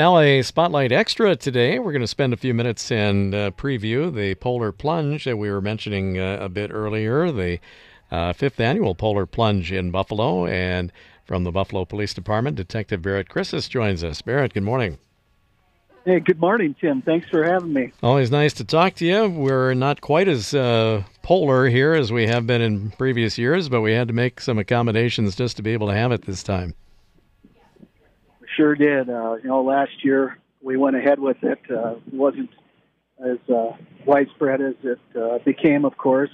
Now, a Spotlight Extra today. We're going to spend a few minutes and uh, preview the Polar Plunge that we were mentioning uh, a bit earlier, the uh, fifth annual Polar Plunge in Buffalo. And from the Buffalo Police Department, Detective Barrett Christus joins us. Barrett, good morning. Hey, good morning, Tim. Thanks for having me. Always nice to talk to you. We're not quite as uh, polar here as we have been in previous years, but we had to make some accommodations just to be able to have it this time. Sure did. Uh, you know, last year we went ahead with it. Uh, wasn't as uh, widespread as it uh, became, of course.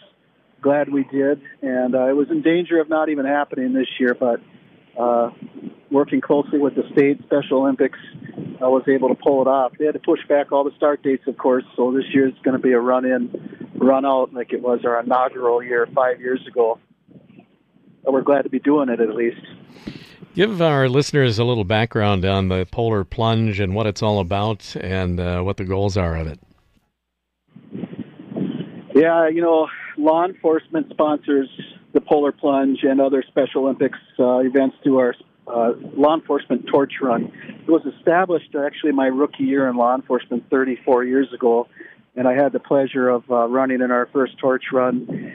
Glad we did, and uh, it was in danger of not even happening this year, but uh, working closely with the state Special Olympics, I was able to pull it off. They had to push back all the start dates, of course, so this year is going to be a run in, run out like it was our inaugural year five years ago. But we're glad to be doing it at least. Give our listeners a little background on the Polar Plunge and what it's all about and uh, what the goals are of it. Yeah, you know, law enforcement sponsors the Polar Plunge and other Special Olympics uh, events through our uh, law enforcement torch run. It was established actually my rookie year in law enforcement 34 years ago, and I had the pleasure of uh, running in our first torch run.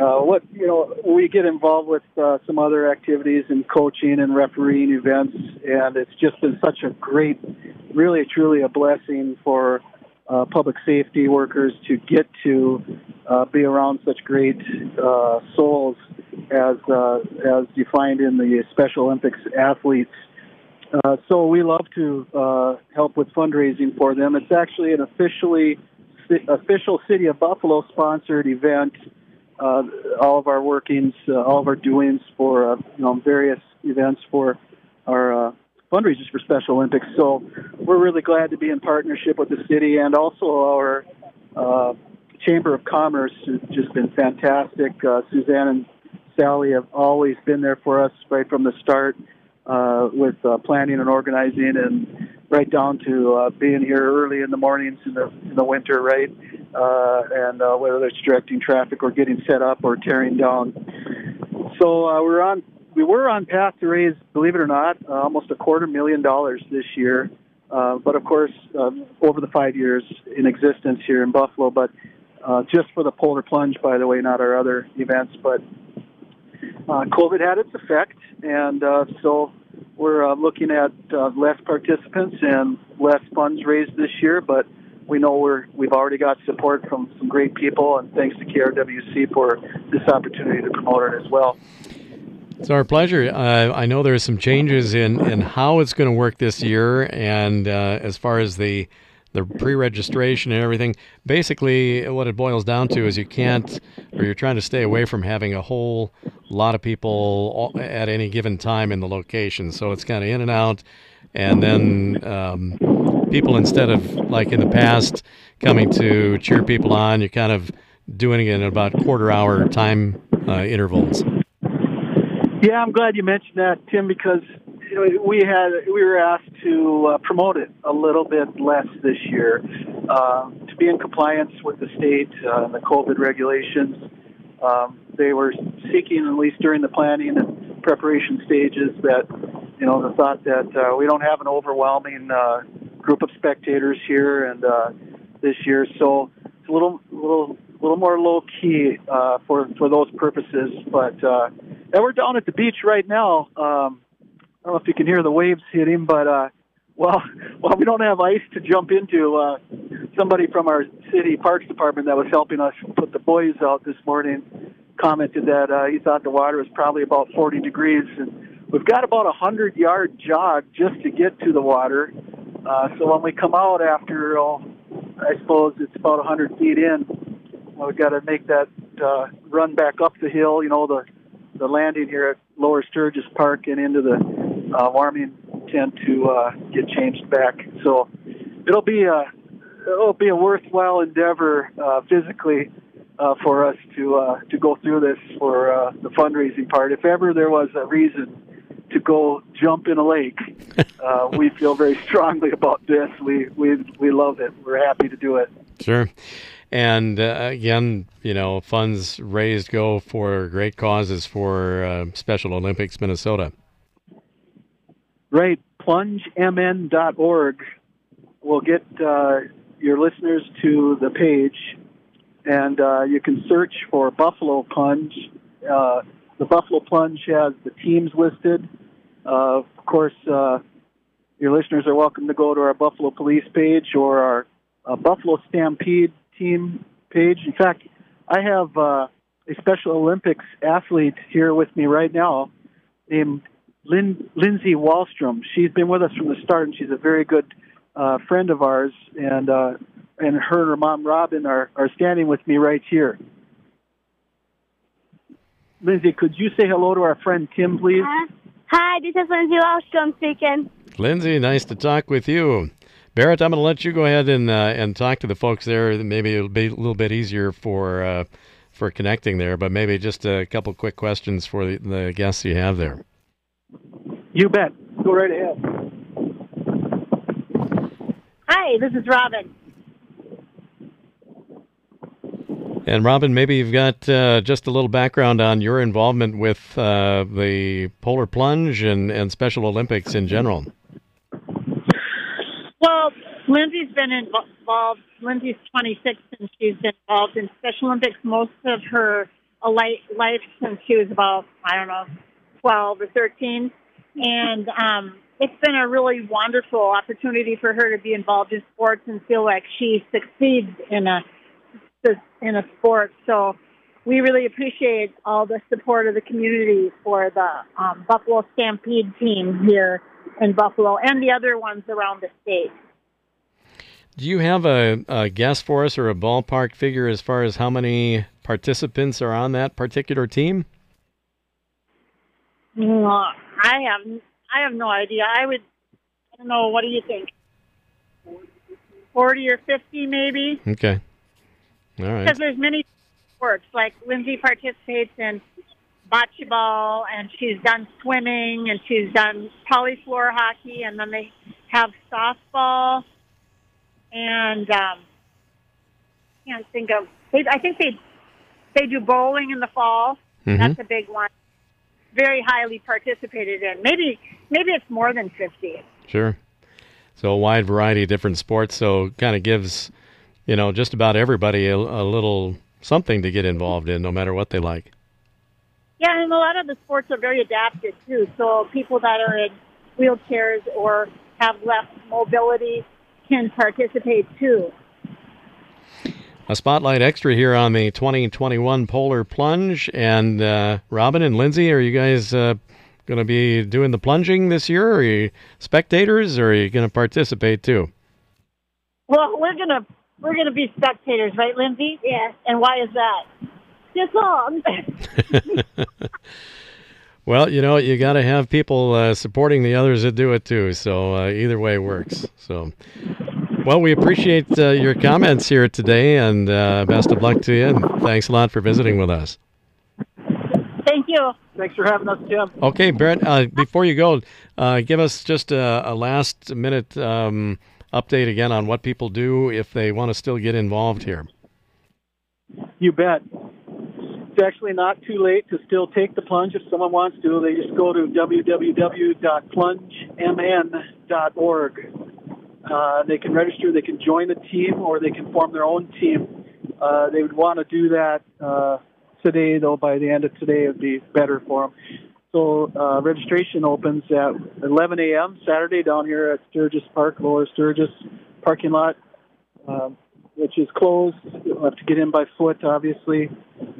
Uh, what you know, we get involved with uh, some other activities and coaching and refereeing events, and it's just been such a great, really truly a blessing for uh, public safety workers to get to uh, be around such great uh, souls as uh, as defined in the Special Olympics athletes. Uh, so we love to uh, help with fundraising for them. It's actually an officially official City of Buffalo sponsored event. All of our workings, all of our doings for you know various events for our fundraisers for Special Olympics. So we're really glad to be in partnership with the city and also our uh, Chamber of Commerce has just been fantastic. Uh, Suzanne and Sally have always been there for us right from the start uh, with uh, planning and organizing and right down to uh, being here early in the mornings in the in the winter, right? Uh, and uh, whether it's directing traffic or getting set up or tearing down. So uh, we're on we were on path to raise, believe it or not, uh, almost a quarter million dollars this year. Uh, but of course, uh, over the five years in existence here in Buffalo, but uh, just for the Polar Plunge, by the way, not our other events. But uh, COVID had its effect, and uh, so we're uh, looking at uh, less participants and less funds raised this year. But we know we're we've already got support from some great people, and thanks to KRWC for this opportunity to promote it as well. It's our pleasure. Uh, I know there are some changes in, in how it's going to work this year, and uh, as far as the the pre-registration and everything. Basically, what it boils down to is you can't, or you're trying to stay away from having a whole lot of people at any given time in the location. So it's kind of in and out, and then um, people instead of like in the past coming to cheer people on, you're kind of doing it in about quarter hour time uh, intervals. Yeah, I'm glad you mentioned that, Tim, because we had we were asked to uh, promote it a little bit less this year uh, to be in compliance with the state uh, and the COVID regulations. Um, they were seeking, at least during the planning and preparation stages, that you know the thought that uh, we don't have an overwhelming uh, group of spectators here, and uh, this year, so it's a little little little more low key for for those purposes, but. And we're down at the beach right now. Um, I don't know if you can hear the waves hitting, but uh, well, well, we don't have ice to jump into. Uh, somebody from our city parks department that was helping us put the buoys out this morning commented that uh, he thought the water was probably about 40 degrees, and we've got about a hundred yard jog just to get to the water. Uh, so when we come out after, oh, I suppose it's about 100 feet in, well, we've got to make that uh, run back up the hill. You know the the landing here at Lower Sturges Park and into the uh, warming tent to uh, get changed back. So it'll be a it'll be a worthwhile endeavor uh, physically uh, for us to uh, to go through this for uh, the fundraising part. If ever there was a reason to go jump in a lake, uh, we feel very strongly about this. We we we love it. We're happy to do it. Sure. And uh, again, you know, funds raised go for great causes for uh, Special Olympics Minnesota. Right. plungemn.org will get uh, your listeners to the page, and uh, you can search for Buffalo Plunge. Uh, the Buffalo Plunge has the teams listed. Uh, of course, uh, your listeners are welcome to go to our Buffalo Police page or our uh, Buffalo Stampede team page. In fact, I have a Special Olympics athlete here with me right now named Lin- Lindsay Wallstrom. She's been with us from the start, and she's a very good uh, friend of ours. And uh, and her and her mom Robin are, are standing with me right here. Lindsay, could you say hello to our friend Tim, please? Hi, this is Lindsay Wallstrom speaking. Lindsay, nice to talk with you. Barrett, I'm going to let you go ahead and uh, and talk to the folks there. Maybe it'll be a little bit easier for uh, for connecting there, but maybe just a couple quick questions for the, the guests you have there. You bet. Go right ahead. Hi, this is Robin. And Robin, maybe you've got uh, just a little background on your involvement with uh, the Polar Plunge and, and Special Olympics in general. Well, Lindsay's been involved. Lindsay's 26 and she's been involved in Special Olympics most of her life since she was about, I don't know, 12 or 13. And um, it's been a really wonderful opportunity for her to be involved in sports and feel like she succeeds in a in a sport. So we really appreciate all the support of the community for the um, Buffalo Stampede team here in Buffalo and the other ones around the state. Do you have a, a, guess for us or a ballpark figure as far as how many participants are on that particular team? Uh, I have I have no idea. I would I don't know. What do you think? Forty or fifty, maybe. Okay. All right. Because there's many sports. Like Lindsay participates in bocce ball, and she's done swimming, and she's done polyfloor hockey, and then they have softball and um, can't think of. They, I think they they do bowling in the fall. Mm-hmm. That's a big one. Very highly participated in. Maybe maybe it's more than fifty. Sure. So a wide variety of different sports. So kind of gives you know just about everybody a, a little something to get involved in, no matter what they like. Yeah, and a lot of the sports are very adapted too. So people that are in wheelchairs or have less mobility can participate too. A spotlight extra here on the 2021 Polar Plunge. And uh, Robin and Lindsay, are you guys uh, going to be doing the plunging this year? Are you spectators, or are you going to participate too? Well, we're gonna we're gonna be spectators, right, Lindsay? Yes. And why is that? Just long. Well, you know, you got to have people uh, supporting the others that do it too. So uh, either way works. So, well, we appreciate uh, your comments here today, and uh, best of luck to you. And thanks a lot for visiting with us. Thank you. Thanks for having us, Tim. Okay, Brett. Uh, before you go, uh, give us just a, a last minute um, update again on what people do if they want to still get involved here. You bet. It's actually not too late to still take the plunge if someone wants to. They just go to www.plungemn.org. Uh, they can register, they can join a team, or they can form their own team. Uh, they would want to do that uh, today, though. By the end of today, it would be better for them. So uh, registration opens at 11 a.m. Saturday down here at Sturges Park, Lower Sturges parking lot. Um, which is closed. You'll have to get in by foot, obviously.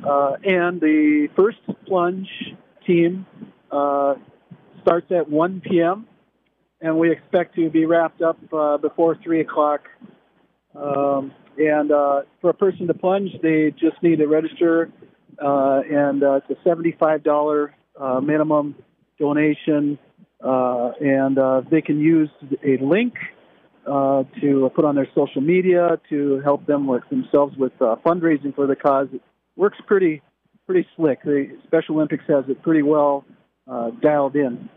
Uh, and the first plunge team uh, starts at 1 p.m. and we expect to be wrapped up uh, before 3 o'clock. Um, and uh, for a person to plunge, they just need to register, uh, and uh, it's a $75 minimum donation, and they can use a link to put on their social media to help them with themselves with fundraising for the cause. It works pretty pretty slick. The Special Olympics has it pretty well uh, dialed in.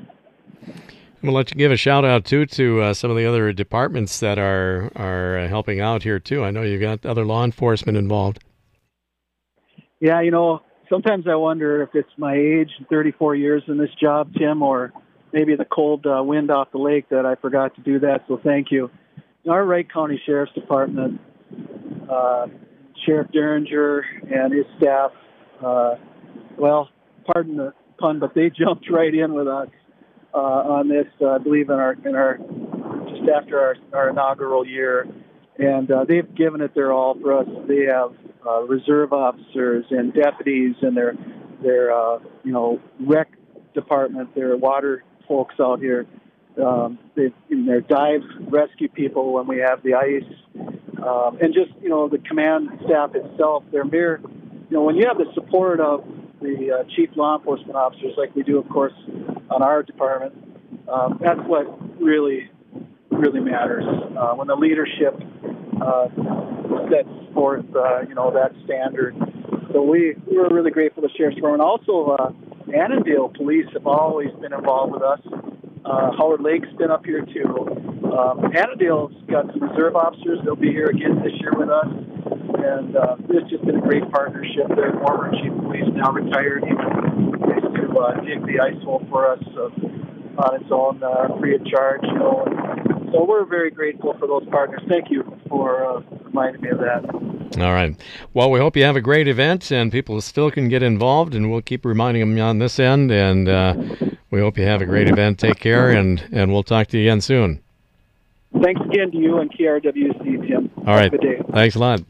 We'll let you give a shout out too to uh, some of the other departments that are are uh, helping out here too. I know you've got other law enforcement involved. Yeah, you know, sometimes I wonder if it's my age, 34 years in this job, Tim, or maybe the cold uh, wind off the lake that I forgot to do that. So thank you. Our Wright County Sheriff's Department, uh, Sheriff Deringer and his staff, uh, well, pardon the pun, but they jumped right in with us uh, on this. Uh, I believe in our in our just after our, our inaugural year, and uh, they've given it their all for us. They have uh, reserve officers and deputies, and their their uh, you know rec department, their water folks out here. Um, they, their dive rescue people when we have the ice, um, and just you know the command staff itself. They're mere, you know, when you have the support of the uh, chief law enforcement officers, like we do, of course, on our department. Um, that's what really, really matters. Uh, when the leadership uh, sets forth, uh, you know, that standard. So we we're really grateful to Sheriff's Department. Also, uh, Annandale Police have always been involved with us. Uh, Howard Lake's been up here too. Um, Annandale's got some reserve officers. They'll be here again this year with us and uh, it's just been a great partnership. Their former chief police, now retired, used to uh, dig the ice hole for us uh, on its own, uh, free of charge. You know, and so we're very grateful for those partners. Thank you for uh, reminding me of that. All right. Well, we hope you have a great event and people still can get involved, and we'll keep reminding them on this end. And uh, we hope you have a great event. Take care, and, and we'll talk to you again soon. Thanks again to you and KRWC, Tim. All right. Have a good day. Thanks a lot.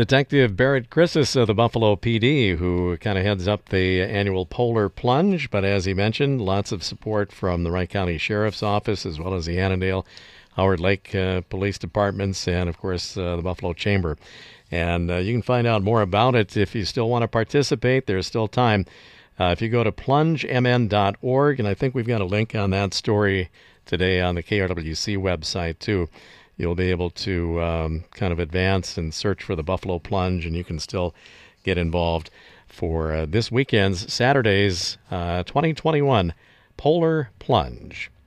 Detective Barrett Chrisis of the Buffalo PD, who kind of heads up the annual Polar Plunge. But as he mentioned, lots of support from the Wright County Sheriff's Office as well as the Annandale, Howard Lake uh, Police Departments, and of course uh, the Buffalo Chamber. And uh, you can find out more about it if you still want to participate. There's still time. Uh, if you go to plungemn.org, and I think we've got a link on that story today on the KRWC website too you'll be able to um, kind of advance and search for the Buffalo Plunge, and you can still get involved for uh, this weekend's Saturday's uh, 2021 Polar Plunge.